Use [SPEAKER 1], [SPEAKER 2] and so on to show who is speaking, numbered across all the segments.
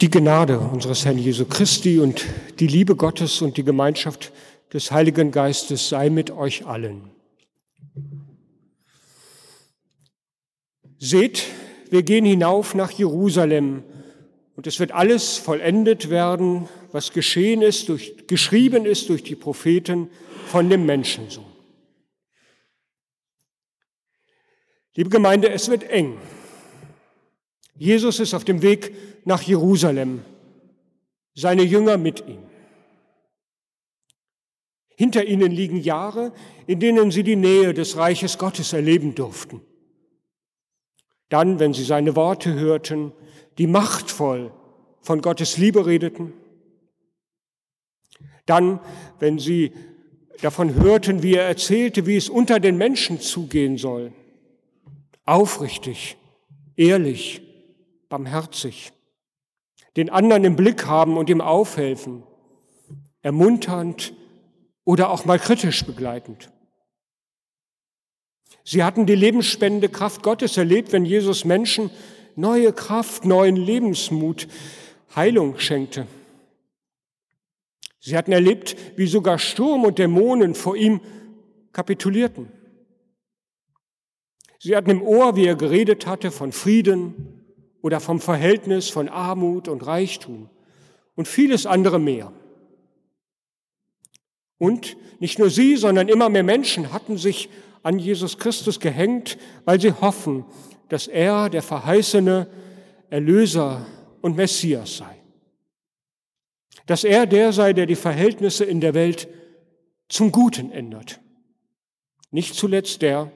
[SPEAKER 1] Die Gnade unseres Herrn Jesu Christi und die Liebe Gottes und die Gemeinschaft des Heiligen Geistes sei mit euch allen. Seht, wir gehen hinauf nach Jerusalem und es wird alles vollendet werden, was geschehen ist, durch, geschrieben ist durch die Propheten von dem Menschensohn. Liebe Gemeinde, es wird eng. Jesus ist auf dem Weg nach Jerusalem, seine Jünger mit ihm. Hinter ihnen liegen Jahre, in denen sie die Nähe des Reiches Gottes erleben durften. Dann, wenn sie seine Worte hörten, die machtvoll von Gottes Liebe redeten. Dann, wenn sie davon hörten, wie er erzählte, wie es unter den Menschen zugehen soll. Aufrichtig, ehrlich, barmherzig. Den anderen im Blick haben und ihm aufhelfen. Ermunternd oder auch mal kritisch begleitend. Sie hatten die lebensspendende Kraft Gottes erlebt, wenn Jesus Menschen neue Kraft, neuen Lebensmut, Heilung schenkte. Sie hatten erlebt, wie sogar Sturm und Dämonen vor ihm kapitulierten. Sie hatten im Ohr, wie er geredet hatte, von Frieden oder vom Verhältnis von Armut und Reichtum und vieles andere mehr. Und nicht nur sie, sondern immer mehr Menschen hatten sich an Jesus Christus gehängt, weil sie hoffen, dass er der verheißene Erlöser und Messias sei. Dass er der sei, der die Verhältnisse in der Welt zum Guten ändert. Nicht zuletzt der,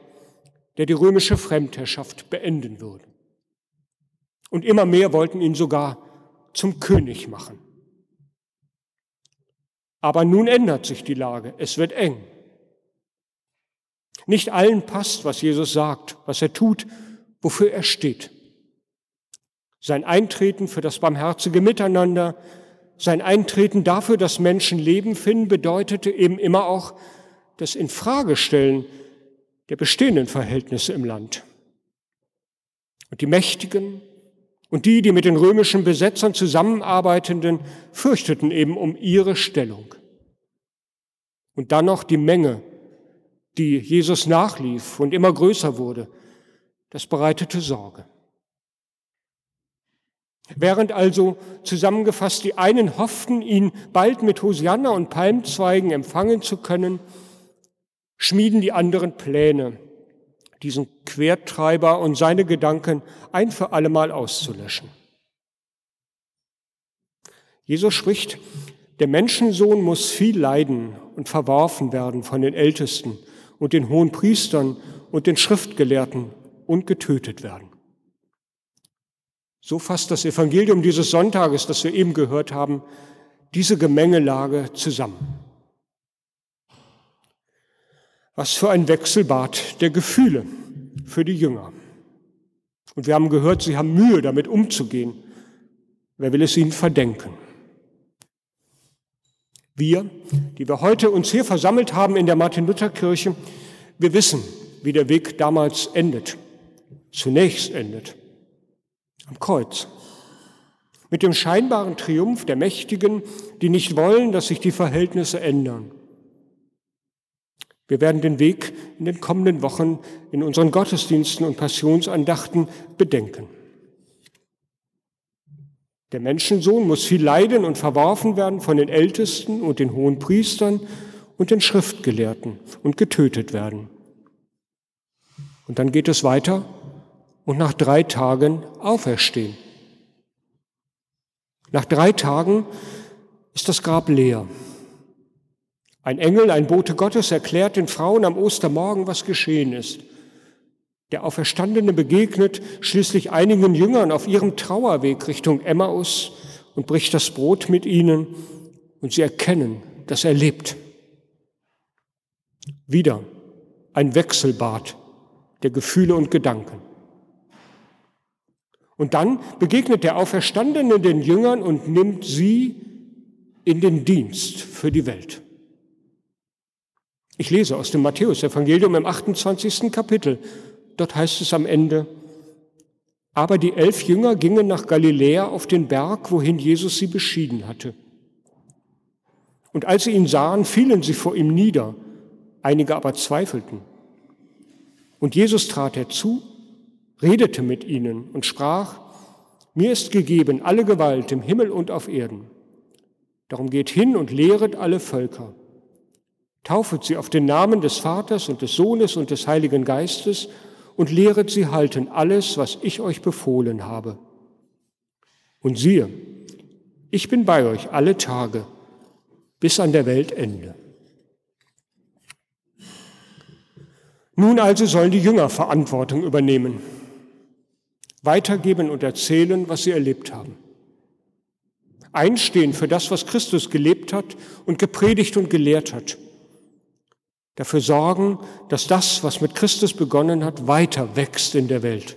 [SPEAKER 1] der die römische Fremdherrschaft beenden würde. Und immer mehr wollten ihn sogar zum König machen. Aber nun ändert sich die Lage. Es wird eng. Nicht allen passt, was Jesus sagt, was er tut, wofür er steht. Sein Eintreten für das barmherzige Miteinander, sein Eintreten dafür, dass Menschen Leben finden, bedeutete eben immer auch das Infragestellen der bestehenden Verhältnisse im Land. Und die Mächtigen und die, die mit den römischen Besetzern zusammenarbeitenden, fürchteten eben um ihre Stellung. Und dann noch die Menge die Jesus nachlief und immer größer wurde, das bereitete Sorge. Während also zusammengefasst die einen hofften, ihn bald mit Hosianna und Palmzweigen empfangen zu können, schmieden die anderen Pläne, diesen Quertreiber und seine Gedanken ein für allemal auszulöschen. Jesus spricht, der Menschensohn muss viel leiden und verworfen werden von den Ältesten und den hohen Priestern und den Schriftgelehrten und getötet werden. So fasst das Evangelium dieses Sonntages, das wir eben gehört haben, diese Gemengelage zusammen. Was für ein Wechselbad der Gefühle für die Jünger. Und wir haben gehört, sie haben Mühe, damit umzugehen. Wer will es ihnen verdenken? Wir, die wir heute uns hier versammelt haben in der Martin-Luther-Kirche, wir wissen, wie der Weg damals endet. Zunächst endet. Am Kreuz. Mit dem scheinbaren Triumph der Mächtigen, die nicht wollen, dass sich die Verhältnisse ändern. Wir werden den Weg in den kommenden Wochen in unseren Gottesdiensten und Passionsandachten bedenken. Der Menschensohn muss viel leiden und verworfen werden von den Ältesten und den hohen Priestern und den Schriftgelehrten und getötet werden. Und dann geht es weiter und nach drei Tagen auferstehen. Nach drei Tagen ist das Grab leer. Ein Engel, ein Bote Gottes erklärt den Frauen am Ostermorgen, was geschehen ist. Der Auferstandene begegnet schließlich einigen Jüngern auf ihrem Trauerweg Richtung Emmaus und bricht das Brot mit ihnen und sie erkennen, dass er lebt. Wieder ein Wechselbad der Gefühle und Gedanken. Und dann begegnet der Auferstandene den Jüngern und nimmt sie in den Dienst für die Welt. Ich lese aus dem Matthäusevangelium im 28. Kapitel Dort heißt es am Ende, Aber die elf Jünger gingen nach Galiläa auf den Berg, wohin Jesus sie beschieden hatte. Und als sie ihn sahen, fielen sie vor ihm nieder, einige aber zweifelten. Und Jesus trat herzu, redete mit ihnen und sprach, mir ist gegeben alle Gewalt im Himmel und auf Erden. Darum geht hin und lehret alle Völker. Taufet sie auf den Namen des Vaters und des Sohnes und des Heiligen Geistes und lehret sie halten alles, was ich euch befohlen habe. Und siehe, ich bin bei euch alle Tage bis an der Weltende. Nun also sollen die Jünger Verantwortung übernehmen, weitergeben und erzählen, was sie erlebt haben. Einstehen für das, was Christus gelebt hat und gepredigt und gelehrt hat. Dafür sorgen, dass das, was mit Christus begonnen hat, weiter wächst in der Welt.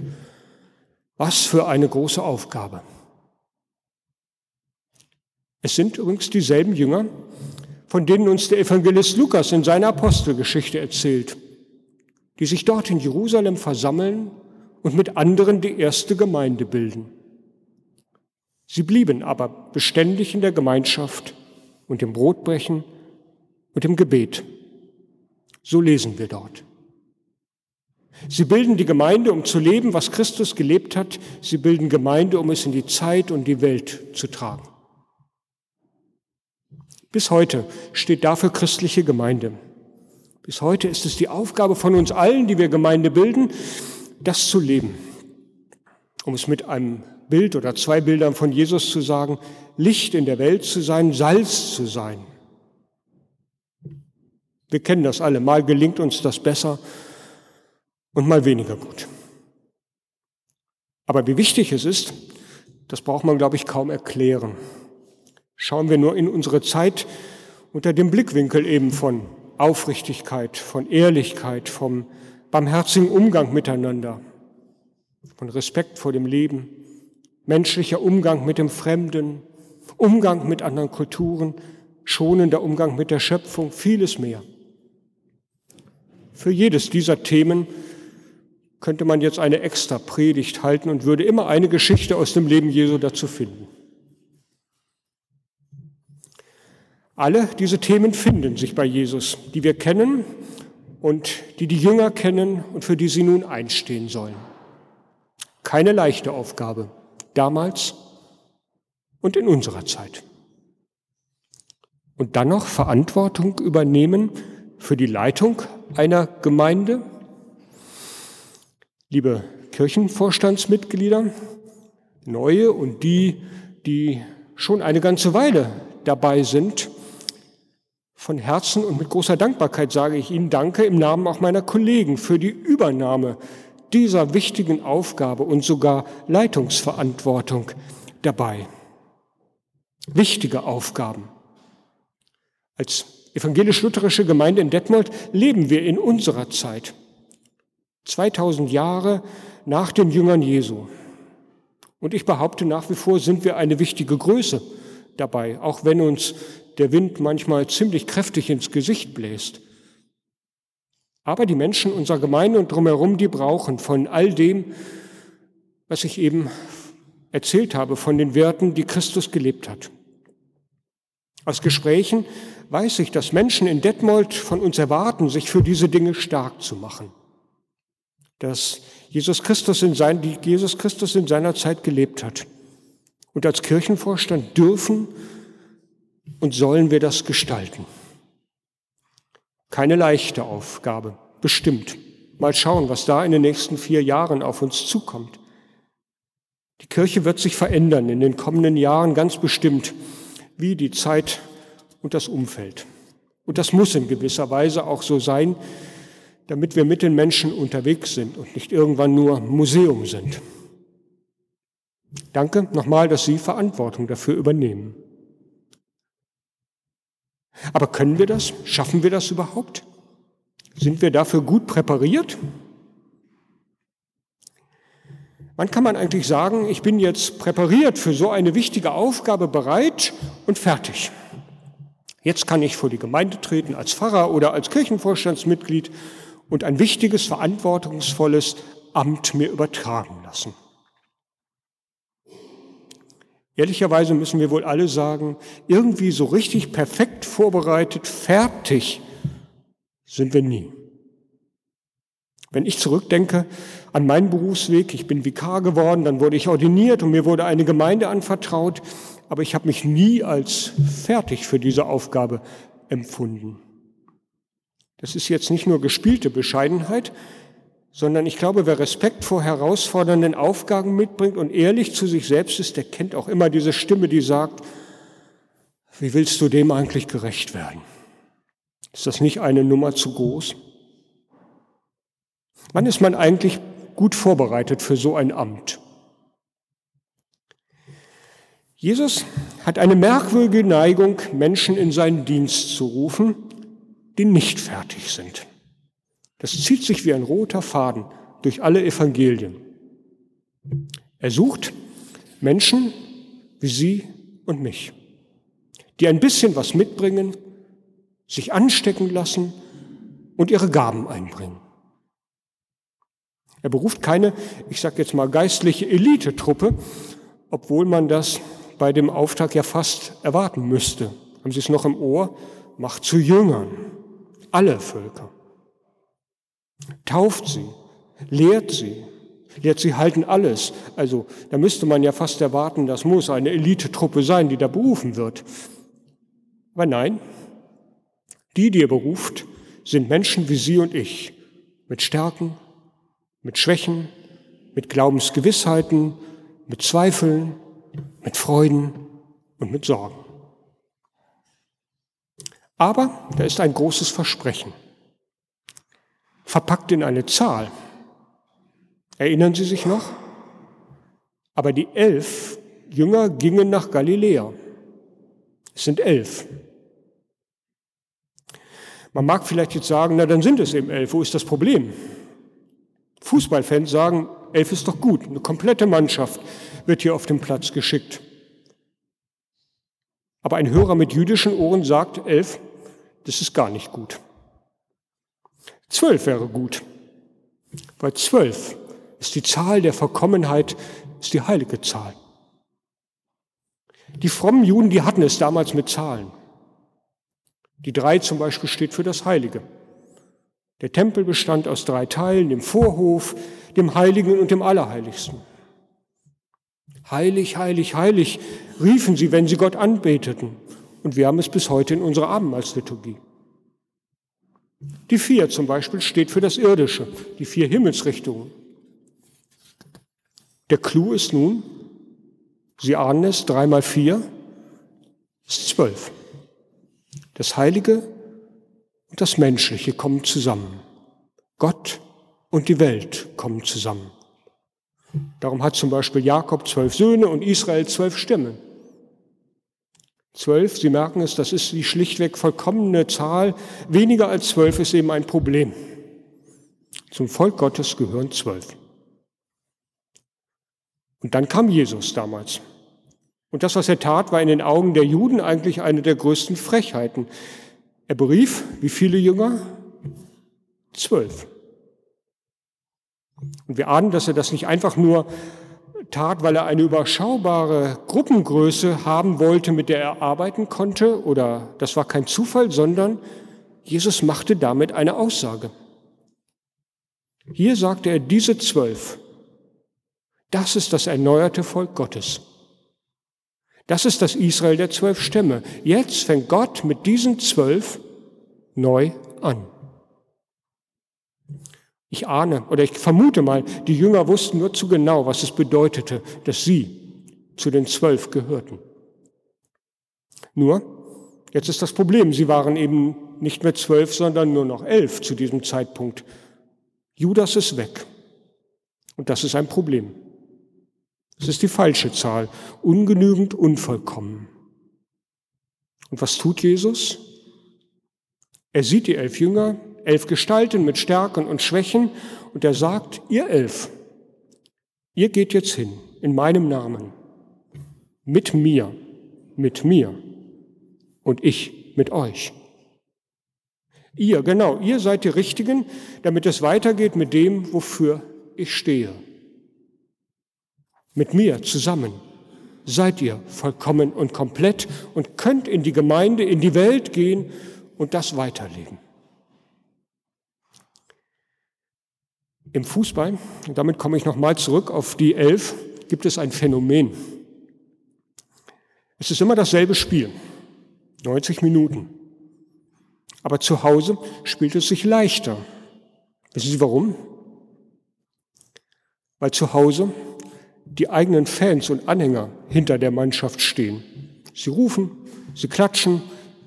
[SPEAKER 1] Was für eine große Aufgabe. Es sind übrigens dieselben Jünger, von denen uns der Evangelist Lukas in seiner Apostelgeschichte erzählt, die sich dort in Jerusalem versammeln und mit anderen die erste Gemeinde bilden. Sie blieben aber beständig in der Gemeinschaft und im Brotbrechen und im Gebet. So lesen wir dort. Sie bilden die Gemeinde, um zu leben, was Christus gelebt hat. Sie bilden Gemeinde, um es in die Zeit und die Welt zu tragen. Bis heute steht dafür christliche Gemeinde. Bis heute ist es die Aufgabe von uns allen, die wir Gemeinde bilden, das zu leben. Um es mit einem Bild oder zwei Bildern von Jesus zu sagen, Licht in der Welt zu sein, Salz zu sein. Wir kennen das alle. Mal gelingt uns das besser und mal weniger gut. Aber wie wichtig es ist, das braucht man, glaube ich, kaum erklären. Schauen wir nur in unsere Zeit unter dem Blickwinkel eben von Aufrichtigkeit, von Ehrlichkeit, vom barmherzigen Umgang miteinander, von Respekt vor dem Leben, menschlicher Umgang mit dem Fremden, Umgang mit anderen Kulturen, schonender Umgang mit der Schöpfung, vieles mehr. Für jedes dieser Themen könnte man jetzt eine extra Predigt halten und würde immer eine Geschichte aus dem Leben Jesu dazu finden. Alle diese Themen finden sich bei Jesus, die wir kennen und die die Jünger kennen und für die sie nun einstehen sollen. Keine leichte Aufgabe, damals und in unserer Zeit. Und dann noch Verantwortung übernehmen für die Leitung einer Gemeinde. Liebe Kirchenvorstandsmitglieder, neue und die, die schon eine ganze Weile dabei sind, von Herzen und mit großer Dankbarkeit sage ich Ihnen Danke im Namen auch meiner Kollegen für die Übernahme dieser wichtigen Aufgabe und sogar Leitungsverantwortung dabei. Wichtige Aufgaben. Als evangelisch-lutherische Gemeinde in Detmold leben wir in unserer Zeit, 2000 Jahre nach den Jüngern Jesu. Und ich behaupte nach wie vor sind wir eine wichtige Größe dabei, auch wenn uns der Wind manchmal ziemlich kräftig ins Gesicht bläst. Aber die Menschen unserer Gemeinde und drumherum, die brauchen von all dem, was ich eben erzählt habe, von den Werten, die Christus gelebt hat. Aus Gesprächen weiß ich, dass Menschen in Detmold von uns erwarten, sich für diese Dinge stark zu machen. Dass Jesus Christus in, sein, die Jesus Christus in seiner Zeit gelebt hat. Und als Kirchenvorstand dürfen und sollen wir das gestalten. Keine leichte Aufgabe, bestimmt. Mal schauen, was da in den nächsten vier Jahren auf uns zukommt. Die Kirche wird sich verändern in den kommenden Jahren ganz bestimmt, wie die Zeit und das Umfeld. Und das muss in gewisser Weise auch so sein, damit wir mit den Menschen unterwegs sind und nicht irgendwann nur Museum sind. Danke nochmal, dass Sie Verantwortung dafür übernehmen. Aber können wir das? Schaffen wir das überhaupt? Sind wir dafür gut präpariert? Wann kann man eigentlich sagen, ich bin jetzt präpariert für so eine wichtige Aufgabe bereit und fertig? Jetzt kann ich vor die Gemeinde treten als Pfarrer oder als Kirchenvorstandsmitglied und ein wichtiges, verantwortungsvolles Amt mir übertragen lassen. Ehrlicherweise müssen wir wohl alle sagen, irgendwie so richtig perfekt vorbereitet, fertig sind wir nie. Wenn ich zurückdenke an meinen Berufsweg, ich bin Vikar geworden, dann wurde ich ordiniert und mir wurde eine Gemeinde anvertraut, aber ich habe mich nie als fertig für diese Aufgabe empfunden. Das ist jetzt nicht nur gespielte Bescheidenheit, sondern ich glaube, wer Respekt vor herausfordernden Aufgaben mitbringt und ehrlich zu sich selbst ist, der kennt auch immer diese Stimme, die sagt, wie willst du dem eigentlich gerecht werden? Ist das nicht eine Nummer zu groß? Wann ist man eigentlich gut vorbereitet für so ein Amt? Jesus hat eine merkwürdige Neigung, Menschen in seinen Dienst zu rufen, die nicht fertig sind. Das zieht sich wie ein roter Faden durch alle Evangelien. Er sucht Menschen wie Sie und mich, die ein bisschen was mitbringen, sich anstecken lassen und ihre Gaben einbringen. Er beruft keine, ich sage jetzt mal, geistliche Elitetruppe, obwohl man das bei dem Auftrag ja fast erwarten müsste. Haben Sie es noch im Ohr? Macht zu Jüngern alle Völker. Tauft sie, lehrt sie, lehrt sie halten alles. Also da müsste man ja fast erwarten, das muss eine Elitetruppe sein, die da berufen wird. Aber nein, die, die er beruft, sind Menschen wie Sie und ich, mit Stärken, mit Schwächen, mit Glaubensgewissheiten, mit Zweifeln, mit Freuden und mit Sorgen. Aber da ist ein großes Versprechen verpackt in eine Zahl. Erinnern Sie sich noch? Aber die elf Jünger gingen nach Galiläa. Es sind elf. Man mag vielleicht jetzt sagen, na dann sind es eben elf. Wo ist das Problem? Fußballfans sagen, elf ist doch gut. Eine komplette Mannschaft wird hier auf den Platz geschickt. Aber ein Hörer mit jüdischen Ohren sagt, elf, das ist gar nicht gut. Zwölf wäre gut, weil zwölf ist die Zahl der Verkommenheit, ist die heilige Zahl. Die frommen Juden, die hatten es damals mit Zahlen. Die drei zum Beispiel steht für das Heilige. Der Tempel bestand aus drei Teilen, dem Vorhof, dem Heiligen und dem Allerheiligsten. Heilig, heilig, heilig riefen sie, wenn sie Gott anbeteten. Und wir haben es bis heute in unserer Abendmahlsliturgie. Die vier zum Beispiel steht für das Irdische, die vier Himmelsrichtungen. Der Clou ist nun, Sie ahnen es, drei mal vier ist zwölf. Das Heilige und das Menschliche kommen zusammen. Gott und die Welt kommen zusammen. Darum hat zum Beispiel Jakob zwölf Söhne und Israel zwölf Stämme. Zwölf, Sie merken es, das ist die schlichtweg vollkommene Zahl. Weniger als zwölf ist eben ein Problem. Zum Volk Gottes gehören zwölf. Und dann kam Jesus damals. Und das, was er tat, war in den Augen der Juden eigentlich eine der größten Frechheiten. Er berief, wie viele Jünger? Zwölf. Und wir ahnen, dass er das nicht einfach nur tat, weil er eine überschaubare Gruppengröße haben wollte, mit der er arbeiten konnte, oder das war kein Zufall, sondern Jesus machte damit eine Aussage. Hier sagte er, diese zwölf, das ist das erneuerte Volk Gottes. Das ist das Israel der zwölf Stämme. Jetzt fängt Gott mit diesen zwölf neu an. Ich ahne oder ich vermute mal, die Jünger wussten nur zu genau, was es bedeutete, dass sie zu den zwölf gehörten. Nur, jetzt ist das Problem, sie waren eben nicht mehr zwölf, sondern nur noch elf zu diesem Zeitpunkt. Judas ist weg. Und das ist ein Problem. Es ist die falsche Zahl, ungenügend, unvollkommen. Und was tut Jesus? Er sieht die elf Jünger, elf Gestalten mit Stärken und Schwächen und er sagt, ihr elf, ihr geht jetzt hin in meinem Namen, mit mir, mit mir und ich mit euch. Ihr, genau, ihr seid die Richtigen, damit es weitergeht mit dem, wofür ich stehe. Mit mir zusammen seid ihr vollkommen und komplett und könnt in die Gemeinde, in die Welt gehen und das weiterleben. Im Fußball, und damit komme ich nochmal zurück auf die Elf, gibt es ein Phänomen. Es ist immer dasselbe Spiel, 90 Minuten. Aber zu Hause spielt es sich leichter. Wissen Sie warum? Weil zu Hause die eigenen Fans und Anhänger hinter der Mannschaft stehen. Sie rufen, sie klatschen,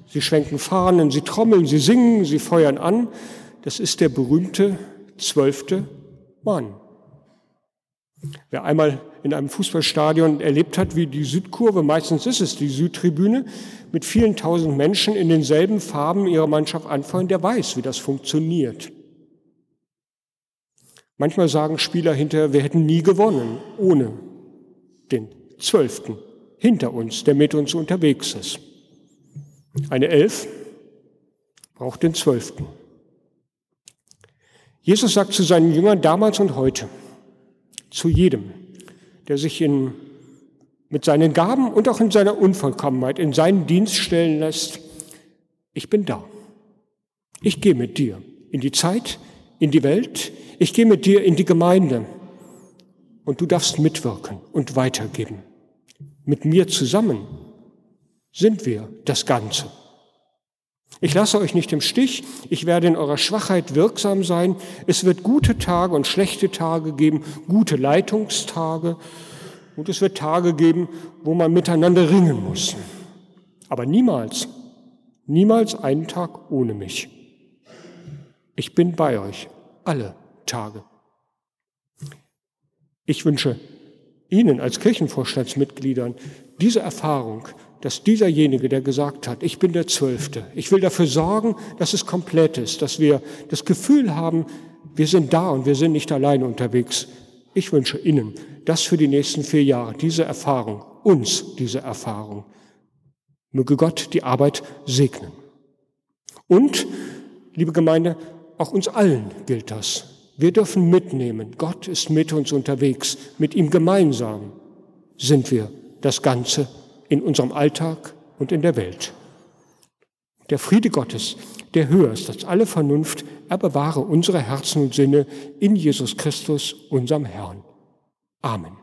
[SPEAKER 1] sie schwenken Fahnen, sie trommeln, sie singen, sie feuern an. Das ist der berühmte zwölfte Mann. Wer einmal in einem Fußballstadion erlebt hat, wie die Südkurve, meistens ist es die Südtribüne, mit vielen tausend Menschen in denselben Farben ihrer Mannschaft anfeuern, der weiß, wie das funktioniert. Manchmal sagen Spieler hinterher, wir hätten nie gewonnen ohne den Zwölften hinter uns, der mit uns unterwegs ist. Eine Elf braucht den Zwölften. Jesus sagt zu seinen Jüngern damals und heute, zu jedem, der sich in, mit seinen Gaben und auch in seiner Unvollkommenheit in seinen Dienst stellen lässt, ich bin da. Ich gehe mit dir in die Zeit, in die Welt, ich gehe mit dir in die Gemeinde und du darfst mitwirken und weitergeben. Mit mir zusammen sind wir das Ganze. Ich lasse euch nicht im Stich, ich werde in eurer Schwachheit wirksam sein. Es wird gute Tage und schlechte Tage geben, gute Leitungstage und es wird Tage geben, wo man miteinander ringen muss. Aber niemals, niemals einen Tag ohne mich. Ich bin bei euch alle Tage. Ich wünsche Ihnen als Kirchenvorstandsmitgliedern diese Erfahrung, dass dieserjenige, der gesagt hat, ich bin der Zwölfte, ich will dafür sorgen, dass es komplett ist, dass wir das Gefühl haben, wir sind da und wir sind nicht alleine unterwegs. Ich wünsche Ihnen das für die nächsten vier Jahre, diese Erfahrung, uns diese Erfahrung. Möge Gott die Arbeit segnen. Und, liebe Gemeinde, auch uns allen gilt das. Wir dürfen mitnehmen. Gott ist mit uns unterwegs. Mit ihm gemeinsam sind wir das Ganze in unserem Alltag und in der Welt. Der Friede Gottes, der höher ist als alle Vernunft, er bewahre unsere Herzen und Sinne in Jesus Christus, unserem Herrn. Amen.